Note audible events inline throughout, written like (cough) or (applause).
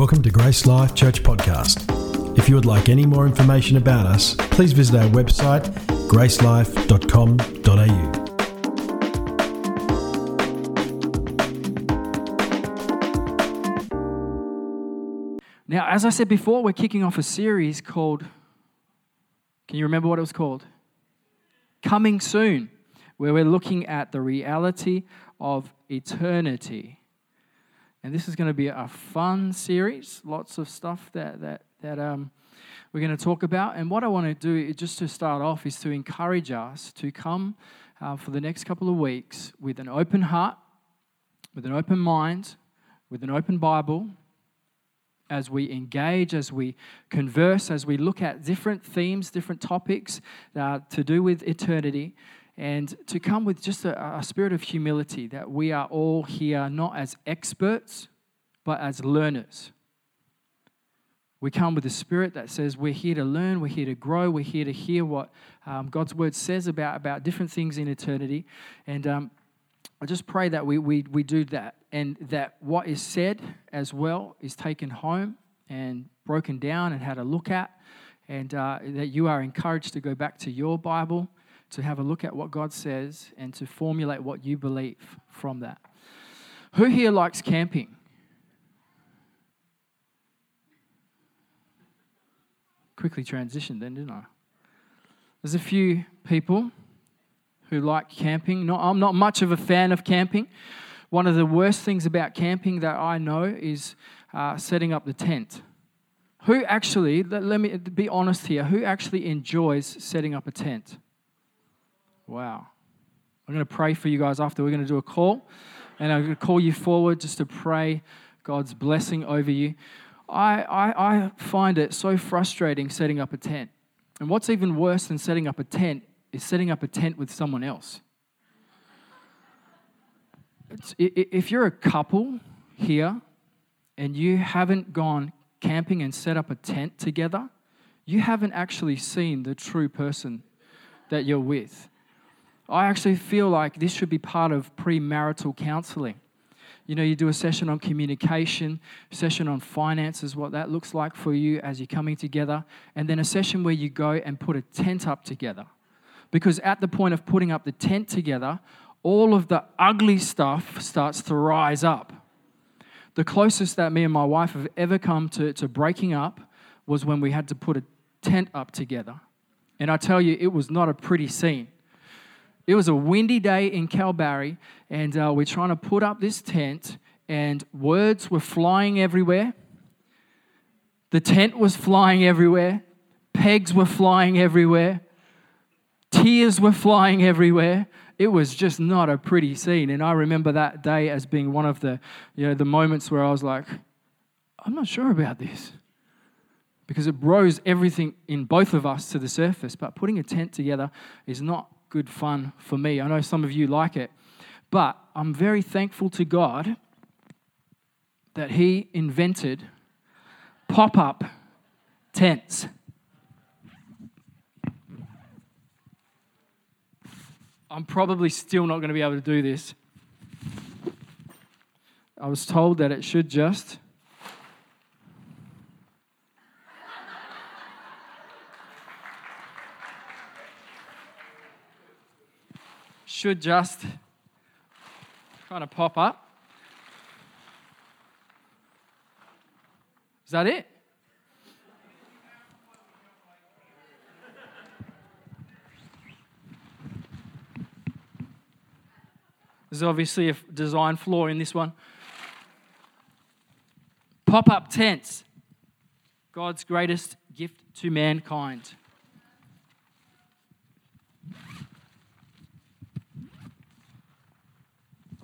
Welcome to Grace Life Church Podcast. If you would like any more information about us, please visit our website gracelife.com.au. Now, as I said before, we're kicking off a series called, can you remember what it was called? Coming Soon, where we're looking at the reality of eternity. And this is going to be a fun series, lots of stuff that, that, that um, we're going to talk about. And what I want to do, just to start off, is to encourage us to come uh, for the next couple of weeks with an open heart, with an open mind, with an open Bible, as we engage, as we converse, as we look at different themes, different topics uh, to do with eternity, and to come with just a, a spirit of humility that we are all here not as experts, but as learners. We come with a spirit that says we're here to learn, we're here to grow, we're here to hear what um, God's word says about, about different things in eternity. And um, I just pray that we, we, we do that and that what is said as well is taken home and broken down and had a look at, and uh, that you are encouraged to go back to your Bible to have a look at what God says and to formulate what you believe from that. Who here likes camping? Quickly transitioned then, didn't I? There's a few people who like camping. I'm not much of a fan of camping. One of the worst things about camping that I know is uh, setting up the tent. Who actually, let, let me be honest here, who actually enjoys setting up a tent? Wow. I'm going to pray for you guys after. We're going to do a call, and I'm going to call you forward just to pray God's blessing over you. I, I, I find it so frustrating setting up a tent. And what's even worse than setting up a tent is setting up a tent with someone else. It's, if you're a couple here and you haven't gone camping and set up a tent together, you haven't actually seen the true person that you're with. I actually feel like this should be part of premarital counseling. You know, you do a session on communication, session on finances, what that looks like for you as you're coming together, and then a session where you go and put a tent up together. Because at the point of putting up the tent together, all of the ugly stuff starts to rise up. The closest that me and my wife have ever come to, to breaking up was when we had to put a tent up together. And I tell you, it was not a pretty scene. It was a windy day in Kalbarri, and uh, we're trying to put up this tent, and words were flying everywhere. The tent was flying everywhere. Pegs were flying everywhere. Tears were flying everywhere. It was just not a pretty scene. And I remember that day as being one of the, you know, the moments where I was like, I'm not sure about this. Because it rose everything in both of us to the surface. But putting a tent together is not good fun for me. I know some of you like it. But I'm very thankful to God that He invented pop up tents. I'm probably still not going to be able to do this. I was told that it should just. Should just kind of pop up. Is that it? There's obviously a design flaw in this one. Pop up tents, God's greatest gift to mankind.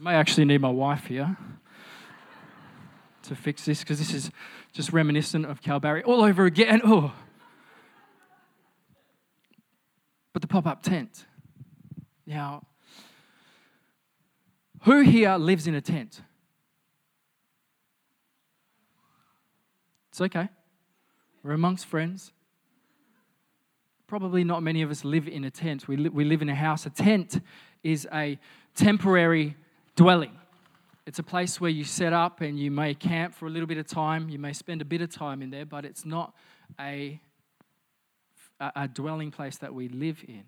May actually need my wife here to fix this because this is just reminiscent of Kalbarri all over again. Oh. But the pop up tent. Now, who here lives in a tent? It's okay. We're amongst friends. Probably not many of us live in a tent. We, li- we live in a house. A tent is a temporary dwelling. It's a place where you set up and you may camp for a little bit of time. You may spend a bit of time in there, but it's not a, a dwelling place that we live in.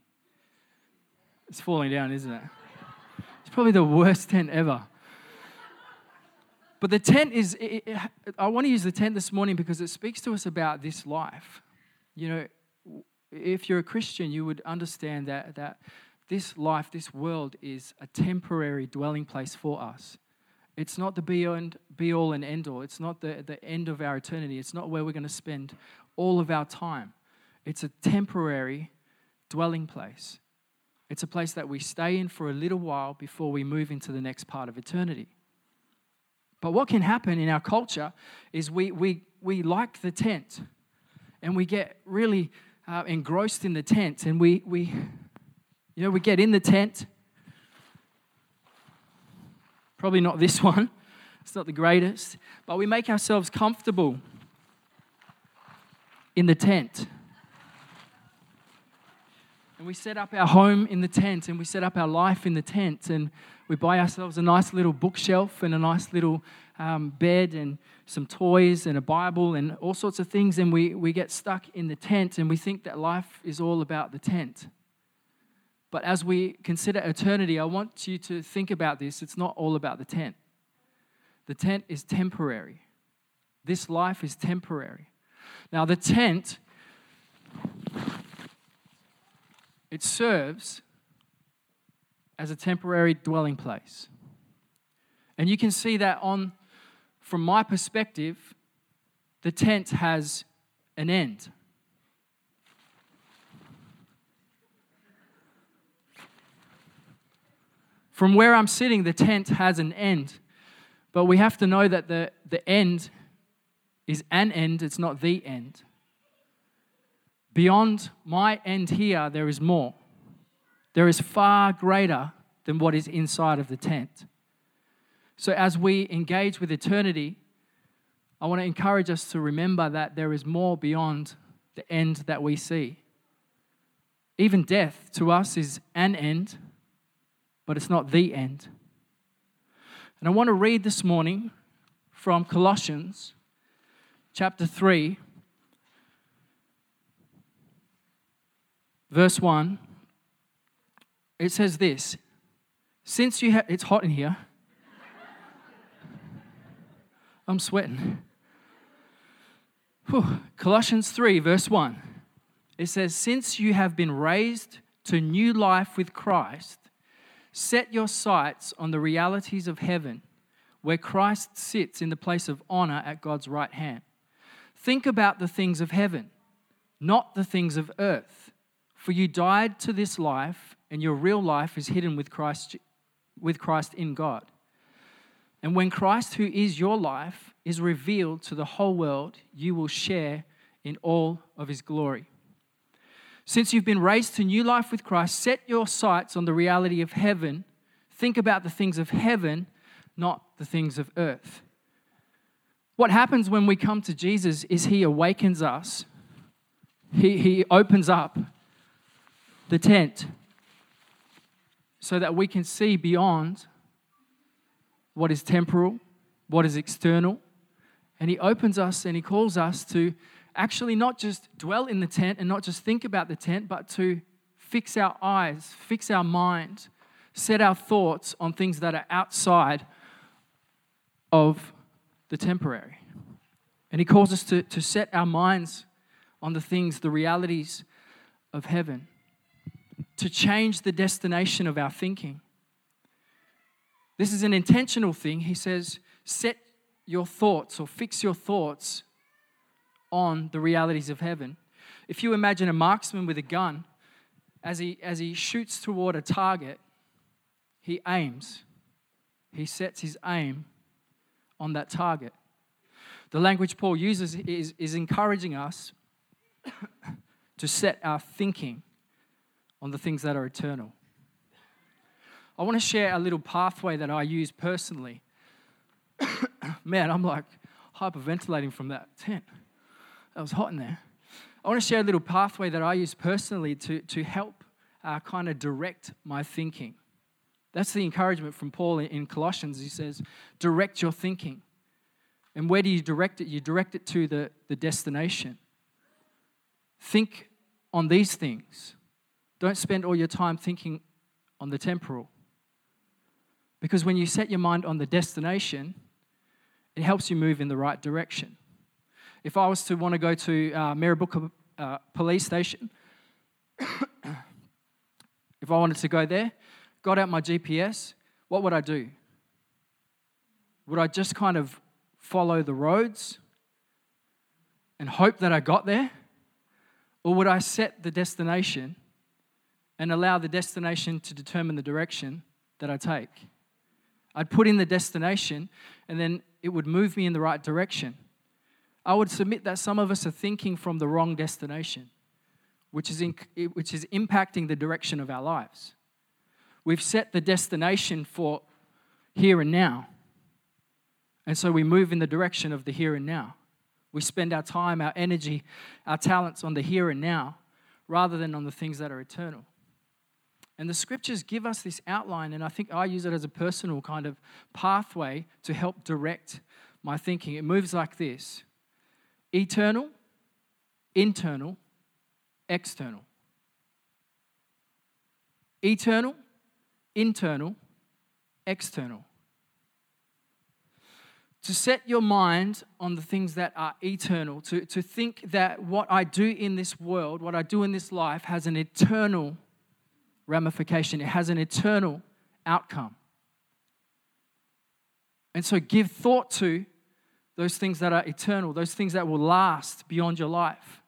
It's falling down, isn't it? It's probably the worst tent ever. But the tent is, it, it, I want to use the tent this morning because it speaks to us about this life. You know, if you're a Christian, you would understand that, that this life, this world is a temporary dwelling place for us. It's not the be, be all and end all. It's not the, the end of our eternity. It's not where we're going to spend all of our time. It's a temporary dwelling place. It's a place that we stay in for a little while before we move into the next part of eternity. But what can happen in our culture is we, we, we like the tent and we get really uh, engrossed in the tent and we, we, you know, we get in the tent. Probably not this (laughs) one, it's not the greatest, but we make ourselves comfortable in the tent. And we set up our home in the tent and we set up our life in the tent and we buy ourselves a nice little bookshelf and a nice little um, bed and some toys and a Bible and all sorts of things. And we, we get stuck in the tent and we think that life is all about the tent. But as we consider eternity, I want you to think about this. It's not all about the tent. The tent is temporary. This life is temporary. Now, the tent it serves as a temporary dwelling place. And you can see that on from my perspective, the tent has an end. From where I'm sitting, the tent has an end. But we have to know that the, the end is an end, it's not the end. Beyond my end here, there is more. There is far greater than what is inside of the tent. So, as we engage with eternity, I want to encourage us to remember that there is more beyond the end that we see. Even death to us is an end, but it's not the end. And I want to read this morning from Colossians chapter 3, verse 1, it says this Since you have, it's hot in here. (laughs) I'm sweating. Whew. Colossians 3, verse 1. It says, Since you have been raised to new life with Christ, set your sights on the realities of heaven, where Christ sits in the place of honor at God's right hand. Think about the things of heaven, not the things of earth. For you died to this life, and your real life is hidden with Christ, with Christ in God. And when Christ, who is your life, is revealed to the whole world, you will share in all of his glory. Since you've been raised to new life with Christ, set your sights on the reality of heaven. Think about the things of heaven, not the things of earth. What happens when we come to Jesus is he awakens us, he, he opens up the tent so that we can see beyond what is temporal, what is external. And He opens us and He calls us to actually not just dwell in the tent and not just think about the tent, but to fix our eyes, fix our mind, set our thoughts on things that are outside of the temporary. And He calls us to, to set our minds on the things, the realities of heaven to change the destination of our thinking. This is an intentional thing. He says, set your thoughts or fix your thoughts on the realities of heaven. If you imagine a marksman with a gun, as he, as he shoots toward a target, he aims. He sets his aim on that target. The language Paul uses is, is encouraging us (coughs) to set our thinking on the things that are eternal. I want to share a little pathway that I use personally. (coughs) Man, I'm like hyperventilating from that tent. That was hot in there. I want to share a little pathway that I use personally to, to help uh, kind of direct my thinking. That's the encouragement from Paul in Colossians. He says, direct your thinking. And where do you direct it? You direct it to the, the destination. Think on these things. Don't spend all your time thinking on the temporal. Because when you set your mind on the destination, it helps you move in the right direction. If I was to want to go to uh, uh, Police Station, (coughs) if I wanted to go there, got out my GPS, what would I do? Would I just kind of follow the roads and hope that I got there? Or would I set the destination and allow the destination to determine the direction that I take? I'd put in the destination and then it would move me in the right direction. I would submit that some of us are thinking from the wrong destination, which is, in, which is impacting the direction of our lives. We've set the destination for here and now. And so we move in the direction of the here and now. We spend our time, our energy, our talents on the here and now rather than on the things that are eternal. And the scriptures give us this outline, and I think I use it as a personal kind of pathway to help direct my thinking. It moves like this eternal, internal, external. Eternal, internal, external. To set your mind on the things that are eternal, to, to think that what I do in this world, what I do in this life, has an eternal ramification, it has an eternal outcome. And so give thought to those things that are eternal, those things that will last beyond your life.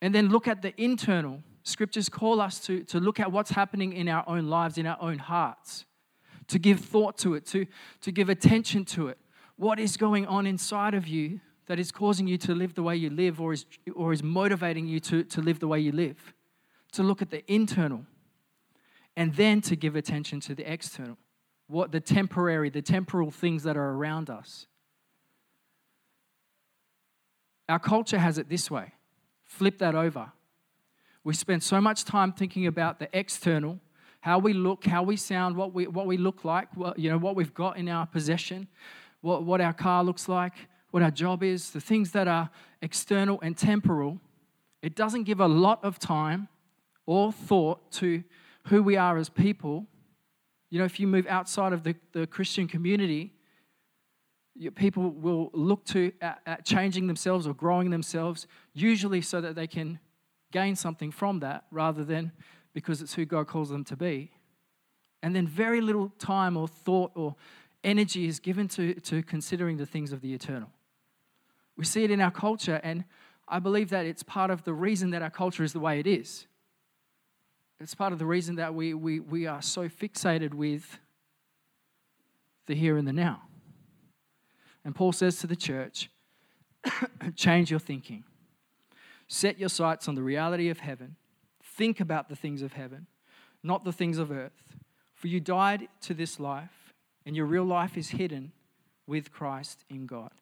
And then look at the internal. Scriptures call us to, to look at what's happening in our own lives, in our own hearts, to give thought to it, to, to give attention to it. What is going on inside of you that is causing you to live the way you live or is, or is motivating you to, to live the way you live? to look at the internal and then to give attention to the external, what the temporary, the temporal things that are around us. Our culture has it this way flip that over. We spend so much time thinking about the external, how we look, how we sound, what we, what we look like, what, you know, what we've got in our possession, what, what our car looks like, what our job is, the things that are external and temporal. It doesn't give a lot of time or thought to who we are as people. You know, if you move outside of the, the Christian community, people will look to at, at changing themselves or growing themselves, usually so that they can gain something from that rather than because it's who God calls them to be. And then very little time or thought or energy is given to, to considering the things of the eternal. We see it in our culture, and I believe that it's part of the reason that our culture is the way it is. It's part of the reason that we, we, we are so fixated with the here and the now. And Paul says to the church, (coughs) change your thinking. Set your sights on the reality of heaven. Think about the things of heaven, not the things of earth. For you died to this life, and your real life is hidden with Christ in God.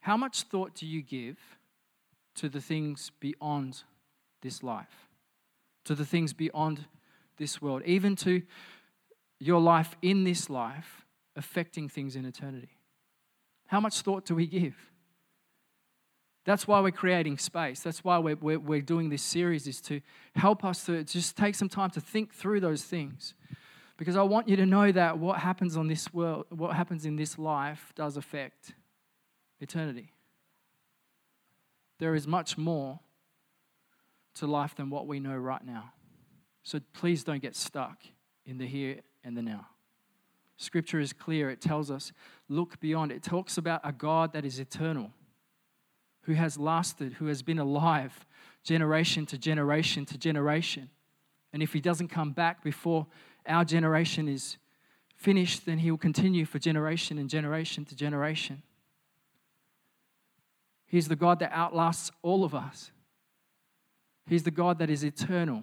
How much thought do you give to the things beyond this life, to the things beyond this world, even to your life in this life affecting things in eternity. How much thought do we give? That's why we're creating space. That's why we're, we're, we're, doing this series, is to help us to just take some time to think through those things. Because I want you to know that what happens on this world, what happens in this life, does affect eternity. There is much more to life than what we know right now. So please don't get stuck in the here and the now. Scripture is clear. It tells us, look beyond. It talks about a God that is eternal, who has lasted, who has been alive generation to generation to generation. And if he doesn't come back before our generation is finished, then he will continue for generation and generation to generation. He's the God that outlasts all of us. He's the God that is eternal.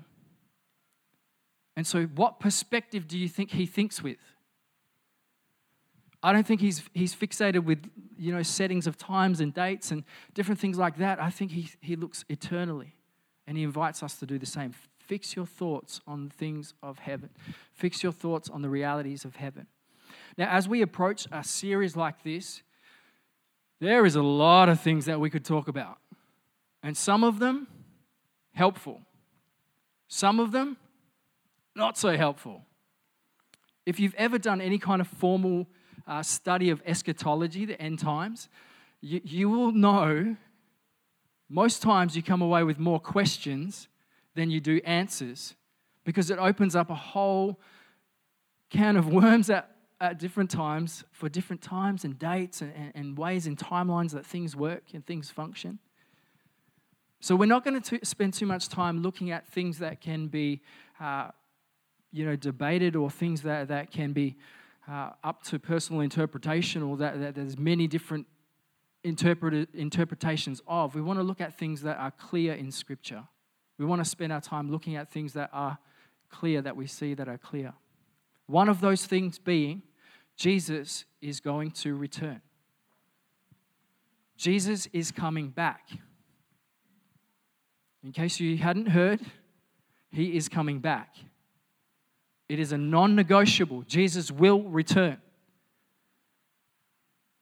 And so, what perspective do you think he thinks with? I don't think he's, he's fixated with you know settings of times and dates and different things like that. I think he, he looks eternally and he invites us to do the same. Fix your thoughts on things of heaven. Fix your thoughts on the realities of heaven. Now, as we approach a series like this, there is a lot of things that we could talk about. And some of them helpful. Some of them not so helpful. If you've ever done any kind of formal uh, study of eschatology, the end times, you, you will know most times you come away with more questions than you do answers because it opens up a whole can of worms at, at different times for different times and dates and, and, and ways and timelines that things work and things function. So we're not going to spend too much time looking at things that can be, uh, you know, debated or things that, that can be uh, up to personal interpretation or that, that there's many different interpret- interpretations of. We want to look at things that are clear in Scripture. We want to spend our time looking at things that are clear, that we see that are clear. One of those things being Jesus is going to return. Jesus is coming back. In case you hadn't heard, he is coming back. It is a non negotiable. Jesus will return.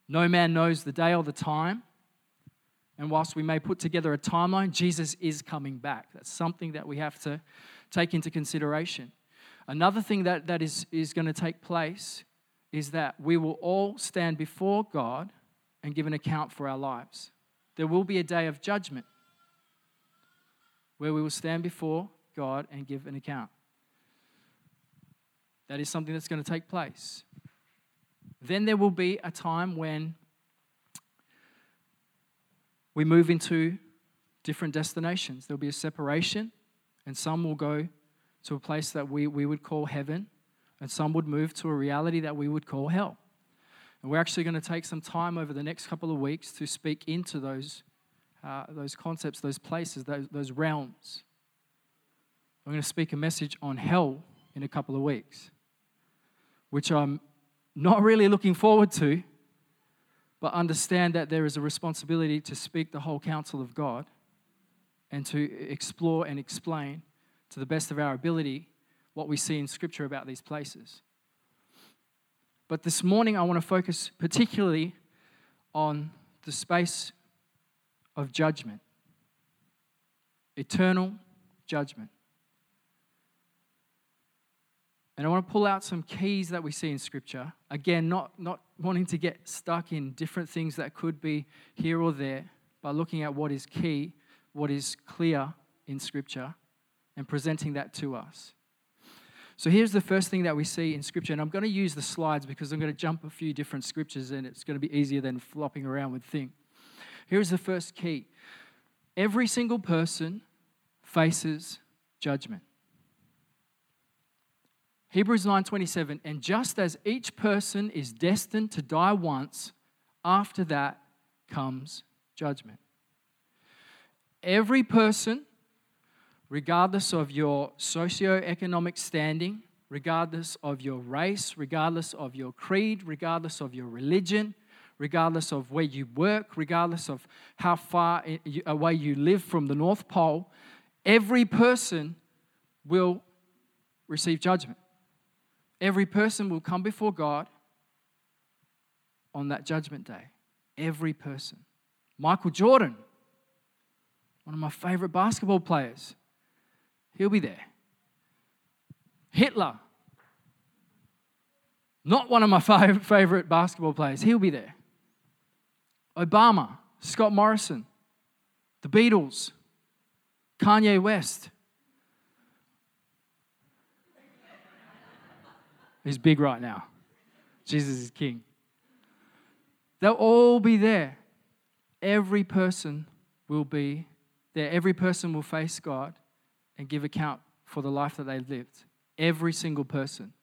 No man knows the day or the time. And whilst we may put together a timeline, Jesus is coming back. That's something that we have to take into consideration. Another thing that, that is, is going to take place is that we will all stand before God and give an account for our lives. There will be a day of judgment where we will stand before God and give an account. That is something that's going to take place. Then there will be a time when we move into different destinations. There'll be a separation, and some will go to a place that we, we would call heaven, and some would move to a reality that we would call hell. And we're actually going to take some time over the next couple of weeks to speak into those, uh, those concepts, those places, those, those realms. I'm going to speak a message on hell in a couple of weeks, which I'm not really looking forward to, but understand that there is a responsibility to speak the whole counsel of God and to explore and explain to the best of our ability what we see in Scripture about these places. But this morning, I want to focus particularly on the space of judgment, eternal judgment. And I want to pull out some keys that we see in Scripture. Again, not, not wanting to get stuck in different things that could be here or there, but looking at what is key, what is clear in Scripture, and presenting that to us. So here's the first thing that we see in Scripture, and I'm going to use the slides because I'm going to jump a few different scriptures and it's going to be easier than flopping around with things. Here's the first key every single person faces judgment. Hebrews 9:27 and just as each person is destined to die once after that comes judgment. Every person regardless of your socio-economic standing, regardless of your race, regardless of your creed, regardless of your religion, regardless of where you work, regardless of how far away you live from the North Pole, every person will receive judgment. Every person will come before God on that judgment day. Every person. Michael Jordan, one of my favorite basketball players, he'll be there. Hitler, not one of my (laughs) favorite basketball players, he'll be there. Obama, Scott Morrison, the Beatles, Kanye West, He's big right now. Jesus is king. They'll all be there. Every person will be there. Every person will face God and give account for the life that they lived. Every single person.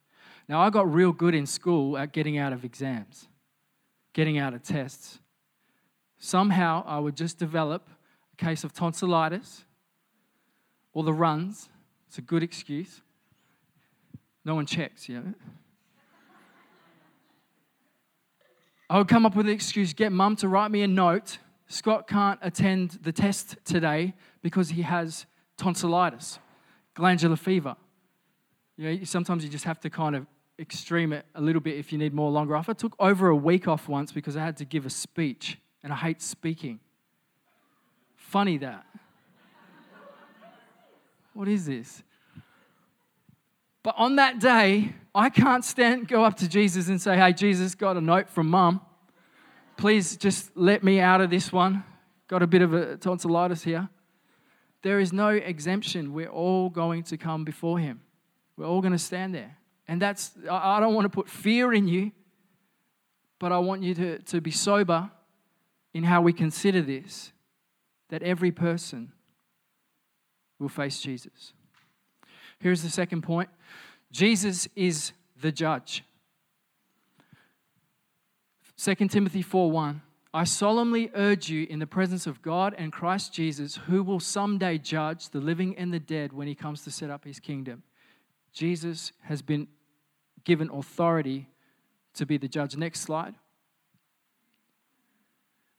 Now, I got real good in school at getting out of exams, getting out of tests. Somehow, I would just develop a case of tonsillitis or the runs. It's a good excuse. No one checks, you know. I would come up with an excuse, get mum to write me a note. Scott can't attend the test today because he has tonsillitis. glandular fever. You know, sometimes you just have to kind of extreme it a little bit if you need more longer off. I took over a week off once because I had to give a speech, and I hate speaking. Funny that. what is this? But on that day, I can't stand go up to Jesus and say, "Hey, Jesus, got a note from Mum. Please just let me out of this one. Got a bit of a tonsillitis here." There is no exemption. We're all going to come before Him. We're all going to stand there. And that's, I don't want to put fear in you, but I want you to, to be sober in how we consider this that every person will face Jesus. Here's the second point Jesus is the judge. 2 Timothy 4 1. I solemnly urge you in the presence of God and Christ Jesus, who will someday judge the living and the dead when he comes to set up his kingdom. Jesus has been given authority to be the judge. Next slide.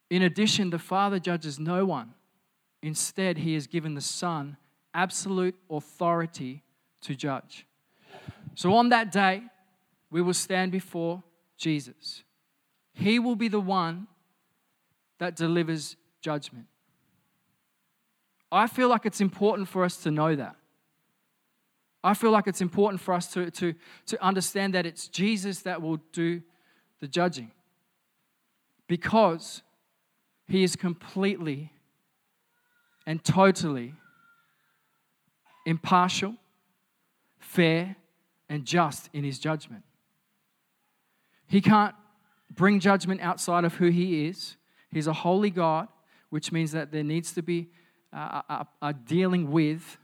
In addition, the Father judges no one. Instead, he has given the Son absolute authority to judge. So on that day, we will stand before Jesus. He will be the one that delivers judgment. I feel like it's important for us to know that. I feel like it's important for us to, to, to understand that it's Jesus that will do the judging because he is completely and totally impartial, fair, and just in his judgment. He can't bring judgment outside of who he is. He's a holy God, which means that there needs to be a, a, dealing with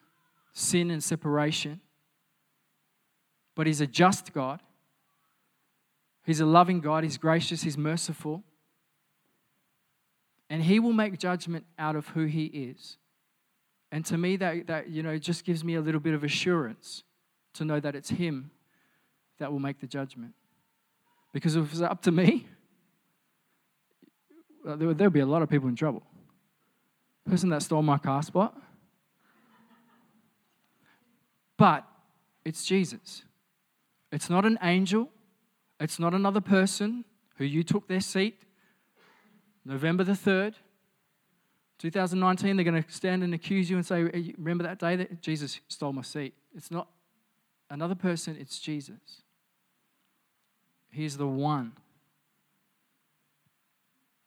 sin and separation but He's a just God. He's a loving God. He's gracious. He's merciful. And He will make judgment out of who He is. And to me, that, that you know, just gives me a little bit of assurance to know that it's Him that will make the judgment. Because if it's up to me, uh, there would be a lot of people in trouble. person that stole my car spot. But it's Jesus. It's not an angel. It's not another person who you took their seat. November the 3rd, 2019, they're going to stand and accuse you and say, Remember that day that Jesus stole my seat? It's not another person, it's Jesus. He's the one.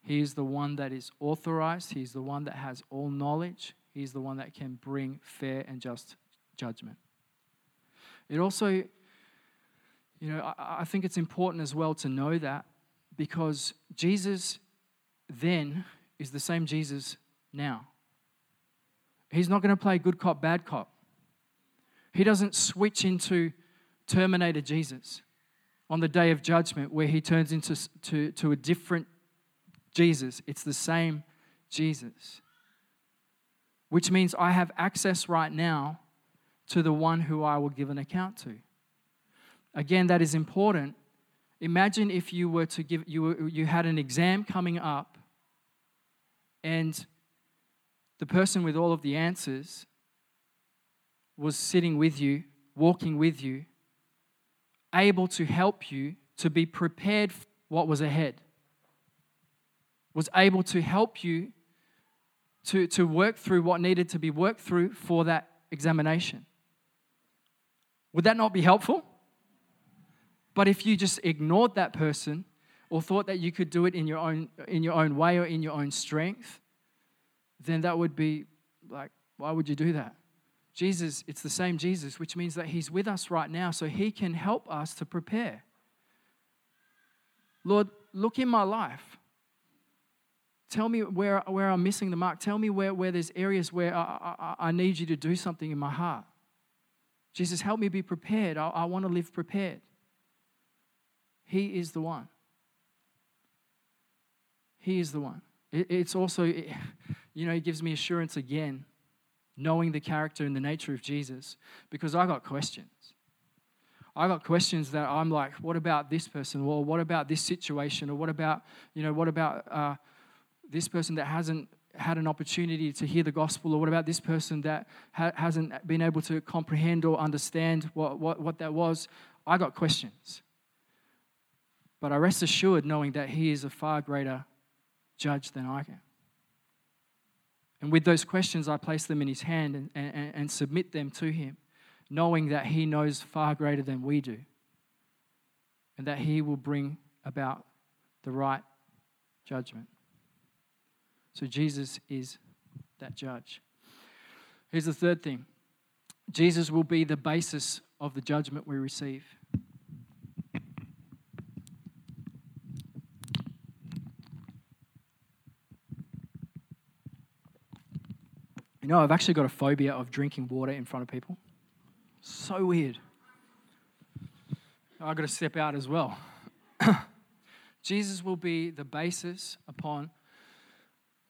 He is the one that is authorized. He's the one that has all knowledge. He's the one that can bring fair and just judgment. It also you know, I, I think it's important as well to know that because Jesus then is the same Jesus now. He's not going to play good cop, bad cop. He doesn't switch into Terminator Jesus on the day of judgment where he turns into to, to a different Jesus. It's the same Jesus. Which means I have access right now to the one who I will give an account to. Again, that is important. Imagine if you were to give, you, were, you had an exam coming up and the person with all of the answers was sitting with you, walking with you, able to help you to be prepared for what was ahead, was able to help you to, to work through what needed to be worked through for that examination. Would that not be helpful? But if you just ignored that person or thought that you could do it in your own, in your own way or in your own strength, then that would be like, why would you do that? Jesus, it's the same Jesus, which means that He's with us right now, so He can help us to prepare. Lord, look in my life. Tell me where, where I'm missing the mark. Tell me where, where there's areas where I, I, I need you to do something in my heart. Jesus, help me be prepared. I, I want to live prepared. He is the one. He is the one. it's also, you know, it gives me assurance again, knowing the character and the nature of Jesus, because I got questions. I got questions that I'm like, what about this person? Or what about this situation? Or what about, you know, what about uh, this person that hasn't had an opportunity to hear the gospel? Or what about this person that ha- hasn't been able to comprehend or understand what, what, what that was? I got questions. But I rest assured knowing that He is a far greater judge than I am. And with those questions, I place them in His hand and, and, and submit them to Him, knowing that He knows far greater than we do and that He will bring about the right judgment. So Jesus is that judge. Here's the third thing Jesus will be the basis of the judgment we receive. Know, I've actually got a phobia of drinking water in front of people. So weird. I've got to step out as well. (coughs) Jesus will be the basis upon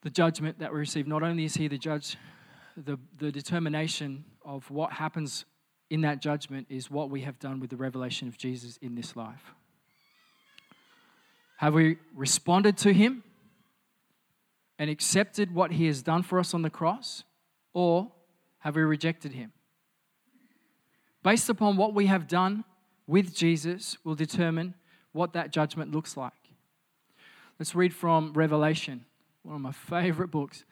the judgment that we receive. Not only is he the judge, the, the determination of what happens in that judgment is what we have done with the revelation of Jesus in this life. Have we responded to him and accepted what he has done for us on the cross, or have we rejected him? Based upon what we have done with Jesus, will determine what that judgment looks like. Let's read from Revelation one of my favorite books.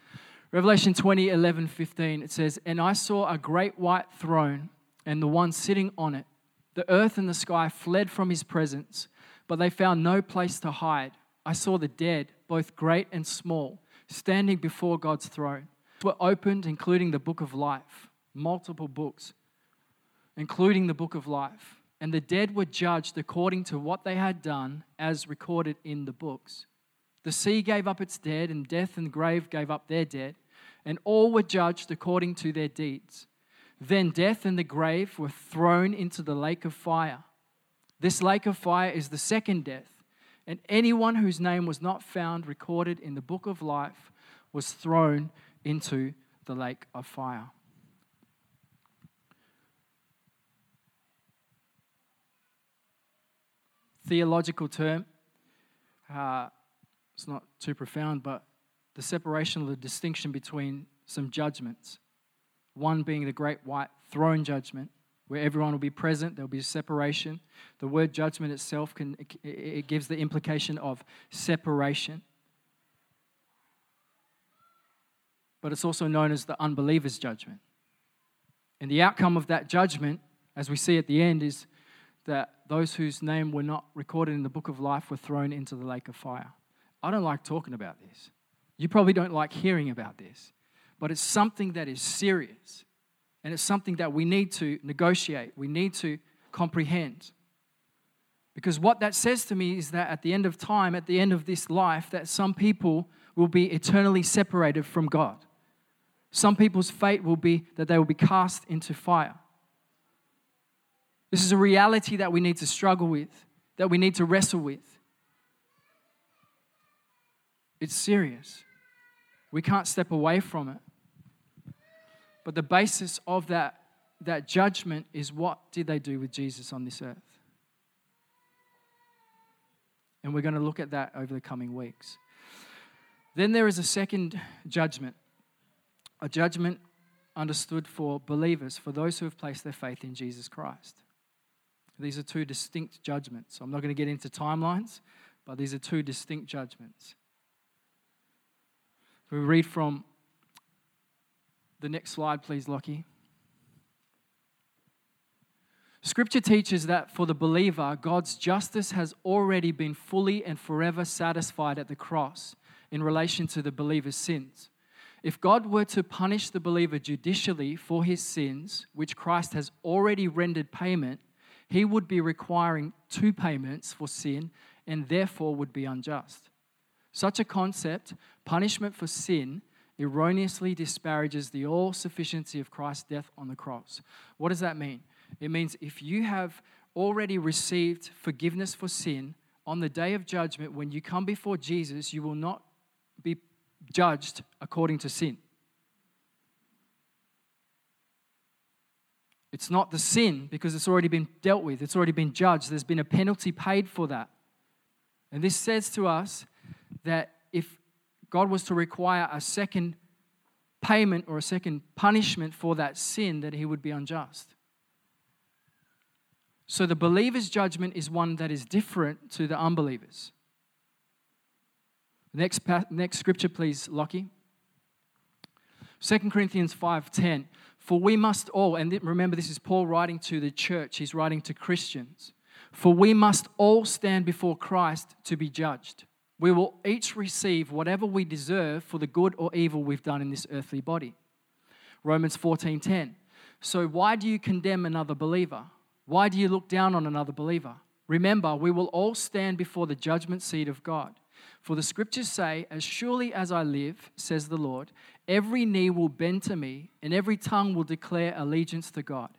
Revelation 20, 11, 15, it says, And I saw a great white throne and the one sitting on it. The earth and the sky fled from his presence, but they found no place to hide. I saw the dead, both great and small, standing before God's throne. Were opened, including the book of life, multiple books, including the book of life. And the dead were judged according to what they had done, as recorded in the books. The sea gave up its dead, and death and grave gave up their dead, and all were judged according to their deeds. Then death and the grave were thrown into the lake of fire. This lake of fire is the second death, and anyone whose name was not found recorded in the book of life was thrown into the lake of fire. Theological term. Uh, it's not too profound, but the separation or the distinction between some judgments. One being the great white throne judgment, where everyone will be present, there'll be a separation. The word judgment itself can it gives the implication of separation. But it's also known as the unbeliever's judgment. And the outcome of that judgment, as we see at the end, is that those whose name were not recorded in the book of life were thrown into the lake of fire. I don't like talking about this. You probably don't like hearing about this, but it's something that is serious. And it's something that we need to negotiate, we need to comprehend. Because what that says to me is that at the end of time, at the end of this life, that some people will be eternally separated from God. Some people's fate will be that they will be cast into fire. This is a reality that we need to struggle with, that we need to wrestle with. It's serious. We can't step away from it. But the basis of that, that judgment is what did they do with Jesus on this earth? And we're going to look at that over the coming weeks. Then there is a second judgment, a judgment understood for believers, for those who have placed their faith in Jesus Christ. These are two distinct judgments. I'm not going to get into timelines, but these are two distinct judgments. We read from the next slide, please, Lockie. Scripture teaches that for the believer, God's justice has already been fully and forever satisfied at the cross in relation to the believer's sins. If God were to punish the believer judicially for his sins, which Christ has already rendered payment, he would be requiring two payments for sin and therefore would be unjust. Such a concept, punishment for sin, erroneously disparages the all sufficiency of Christ's death on the cross. What does that mean? It means if you have already received forgiveness for sin, on the day of judgment, when you come before Jesus, you will not judged according to sin. It's not the sin because it's already been dealt with, it's already been judged. There's been a penalty paid for that. And this says to us that if God was to require a second payment or a second punishment for that sin, that he would be unjust. So the believer's judgment is one that is different to the unbelievers. Next, next scripture, please, Lockie. 2 Corinthians 5:10. For we must all, and remember this is Paul writing to the church, he's writing to Christians. For we must all stand before Christ to be judged. We will each receive whatever we deserve for the good or evil we've done in this earthly body. Romans 14:10. So why do you condemn another believer? Why do you look down on another believer? Remember, we will all stand before the judgment seat of God. For the scriptures say, As surely as I live, says the Lord, every knee will bend to me, and every tongue will declare allegiance to God.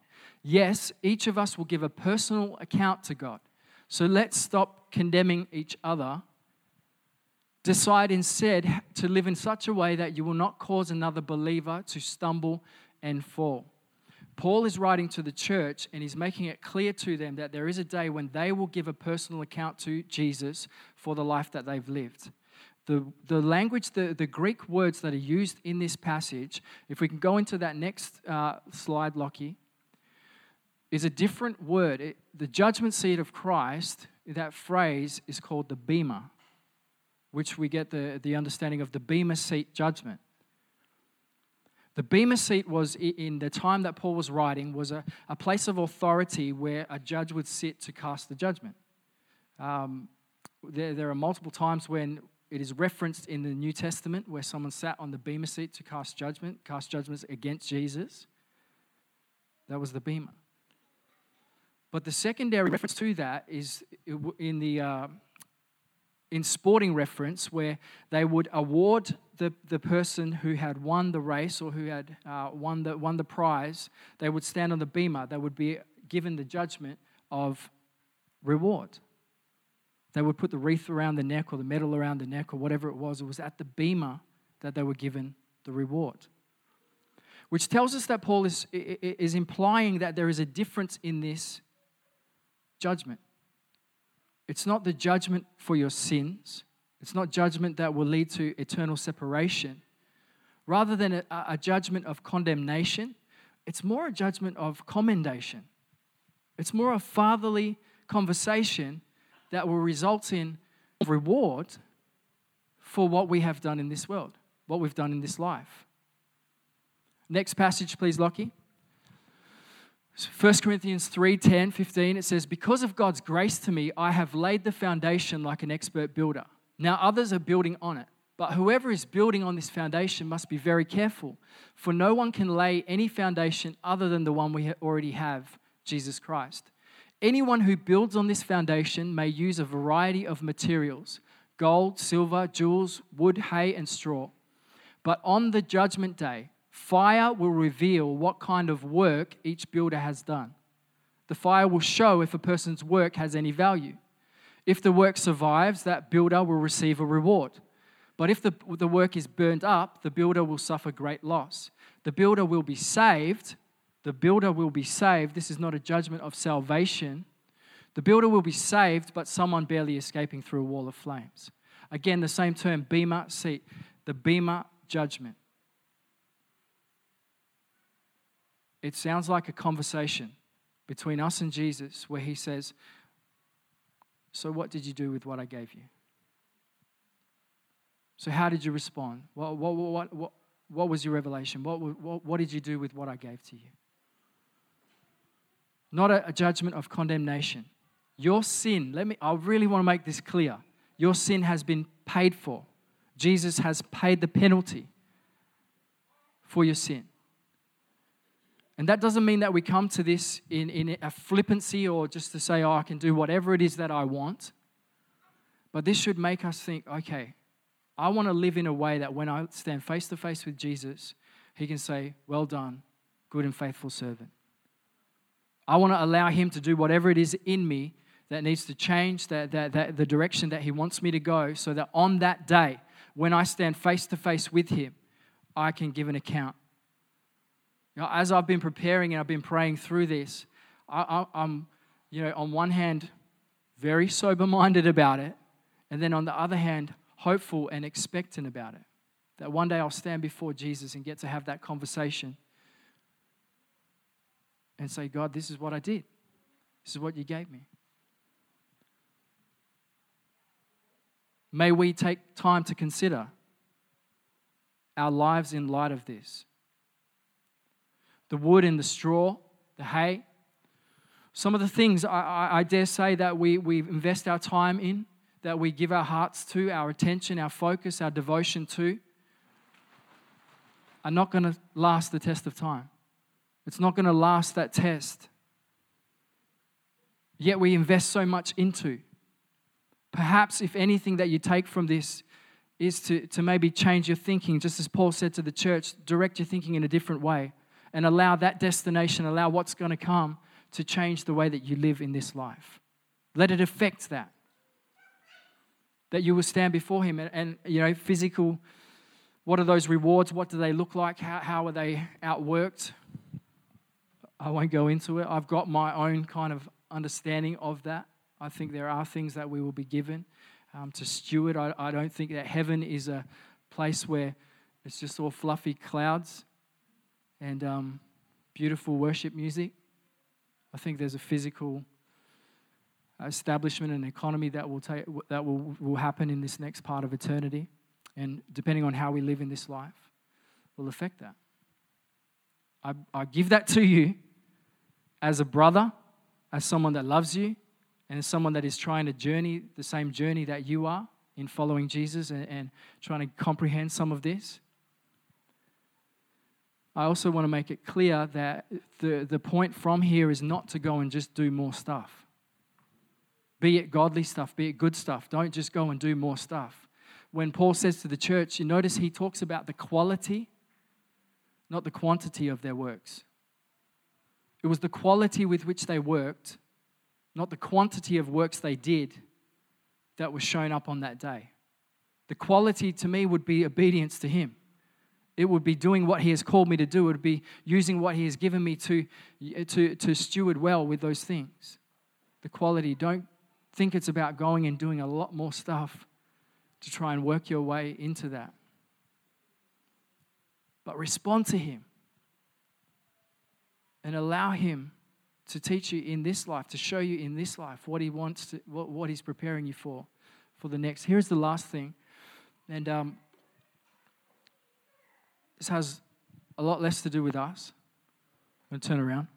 Yes, each of us will give a personal account to God. So let's stop condemning each other. Decide instead to live in such a way that you will not cause another believer to stumble and fall. Paul is writing to the church and he's making it clear to them that there is a day when they will give a personal account to Jesus for the life that they've lived. The, the language, the, the Greek words that are used in this passage, if we can go into that next uh, slide, Lockie, is a different word. It, the judgment seat of Christ, that phrase is called the bema, which we get the, the understanding of the bema seat judgment. The Bema seat was, in the time that Paul was writing, was a, a place of authority where a judge would sit to cast the judgment. Um, there, there are multiple times when it is referenced in the New Testament where someone sat on the Bema seat to cast judgment, cast judgments against Jesus. That was the Bema. But the secondary reference to that is in the uh, in sporting reference where they would award the, the person who had won the race or who had uh, won, the, won the prize, they would stand on the bema. They would be given the judgment of reward. They would put the wreath around the neck or the medal around the neck or whatever it was. It was at the bema that they were given the reward. Which tells us that Paul is, is implying that there is a difference in this judgment. It's not the judgment for your sins, it's not judgment that will lead to eternal separation. Rather than a, a judgment of condemnation, it's more a judgment of commendation. It's more a fatherly conversation that will result in reward for what we have done in this world, what we've done in this life. Next passage, please, Lockie. 1 Corinthians 3 10, 15, it says, Because of God's grace to me, I have laid the foundation like an expert builder. Now others are building on it. But whoever is building on this foundation must be very careful, for no one can lay any foundation other than the one we already have, Jesus Christ. Anyone who builds on this foundation may use a variety of materials gold, silver, jewels, wood, hay, and straw. But on the judgment day, Fire will reveal what kind of work each builder has done. The fire will show if a person's work has any value. If the work survives, that builder will receive a reward. But if the, the work is burned up, the builder will suffer great loss. The builder will be saved. The builder will be saved. This is not a judgment of salvation. The builder will be saved, but someone barely escaping through a wall of flames. Again, the same term, bema seat, the bema judgment. It sounds like a conversation between us and Jesus where he says, So, what did you do with what I gave you? So, how did you respond? What, what, what, what, what was your revelation? What, what, what did you do with what I gave to you? Not a, a judgment of condemnation. Your sin, let me, I really want to make this clear. Your sin has been paid for. Jesus has paid the penalty for your sin. And that doesn't mean that we come to this in, in a flippancy or just to say, oh, I can do whatever it is that I want. But this should make us think, okay, I want to live in a way that when I stand face to face with Jesus, he can say, Well done, good and faithful servant. I want to allow him to do whatever it is in me that needs to change that, that, that, the direction that he wants me to go so that on that day, when I stand face to face with him, I can give an account as I've been preparing and I've been praying through this, I, am you know, on one hand, very sober minded about it, and then on the other hand, hopeful and expectant about it. That one day I'll stand before Jesus and get to have that conversation and say, God, this is what I did. This is what you gave me. May we take time to consider our lives in light of this. The wood and the straw, the hay, some of the things I, I, I dare say that we, we invest our time in, that we give our hearts to, our attention, our focus, our devotion to, are not going to last the test of time. It's not going to last that test. Yet we invest so much into. Perhaps, if anything that you take from this is to, to maybe change your thinking, just as Paul said to the church, direct your thinking in a different way and allow that destination, allow what's going to come to change the way that you live in this life. Let it affect that. That you will stand before Him and, and you know, physical, what are those rewards? What do they look like? How, how are they outworked? I won't go into it. I've got my own kind of understanding of that. I think there are things that we will be given um, to steward. I, I don't think that heaven is a place where it's just all fluffy clouds and um, beautiful worship music. I think there's a physical establishment and economy that will take that will, will happen in this next part of eternity, and depending on how we live in this life, will affect that. I, I give that to you as a brother, as someone that loves you, and as someone that is trying to journey the same journey that you are in following Jesus and, and trying to comprehend some of this. I also want to make it clear that the, the point from here is not to go and just do more stuff. Be it godly stuff, be it good stuff. Don't just go and do more stuff. When Paul says to the church, you notice he talks about the quality, not the quantity of their works. It was the quality with which they worked, not the quantity of works they did, that was shown up on that day. The quality to me would be obedience to him. It would be doing what He has called me to do. It would be using what He has given me to, to, to steward well with those things. The quality. Don't think it's about going and doing a lot more stuff to try and work your way into that. But respond to Him and allow Him to teach you in this life, to show you in this life what He wants, to, what, what He's preparing you for, for the next. Here's the last thing. And um, this has a lot less to do with us. I'm going to turn around.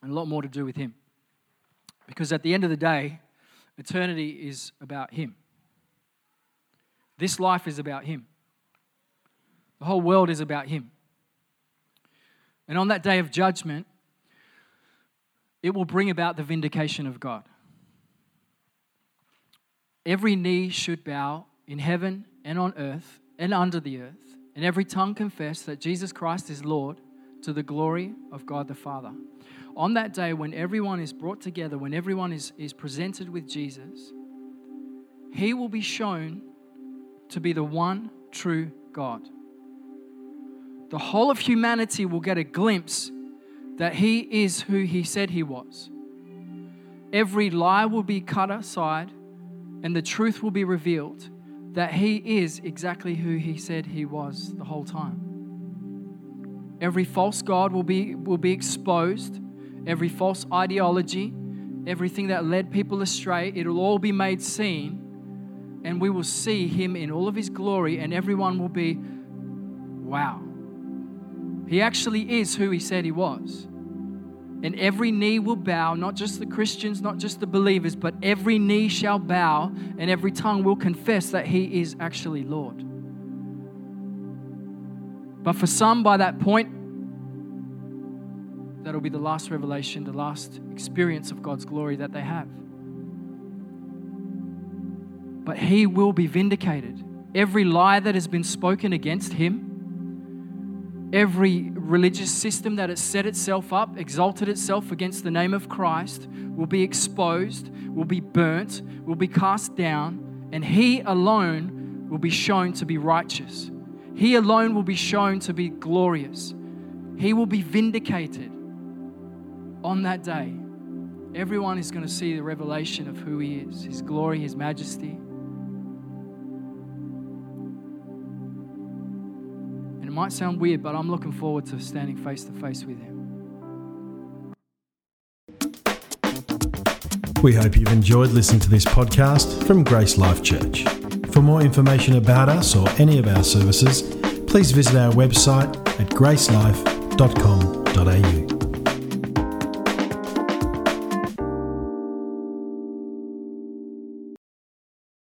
And a lot more to do with Him. Because at the end of the day, eternity is about Him. This life is about Him. The whole world is about Him. And on that day of judgment, it will bring about the vindication of God. Every knee should bow in heaven and on earth and under the earth, and every tongue confess that Jesus Christ is Lord to the glory of God the Father. On that day, when everyone is brought together, when everyone is, is presented with Jesus, he will be shown to be the one true God. The whole of humanity will get a glimpse that he is who he said he was. Every lie will be cut aside and the truth will be revealed that he is exactly who he said he was the whole time. Every false God will be, will be exposed, every false ideology, everything that led people astray, it'll all be made seen, and we will see him in all of his glory, and everyone will be, wow. He actually is who he said he was. And every knee will bow, not just the Christians, not just the believers, but every knee shall bow and every tongue will confess that He is actually Lord. But for some, by that point, that'll be the last revelation, the last experience of God's glory that they have. But He will be vindicated. Every lie that has been spoken against Him, every religious system that has set itself up, exalted itself against the name of Christ, will be exposed, will be burnt, will be cast down, and He alone will be shown to be righteous. He alone will be shown to be glorious. He will be vindicated on that day. Everyone is going to see the revelation of who He is His glory, His majesty. Might sound weird, but I'm looking forward to standing face to face with Him. We hope you've enjoyed listening to this podcast from Grace Life Church. For more information about us or any of our services, please visit our website at gracelife.com.au.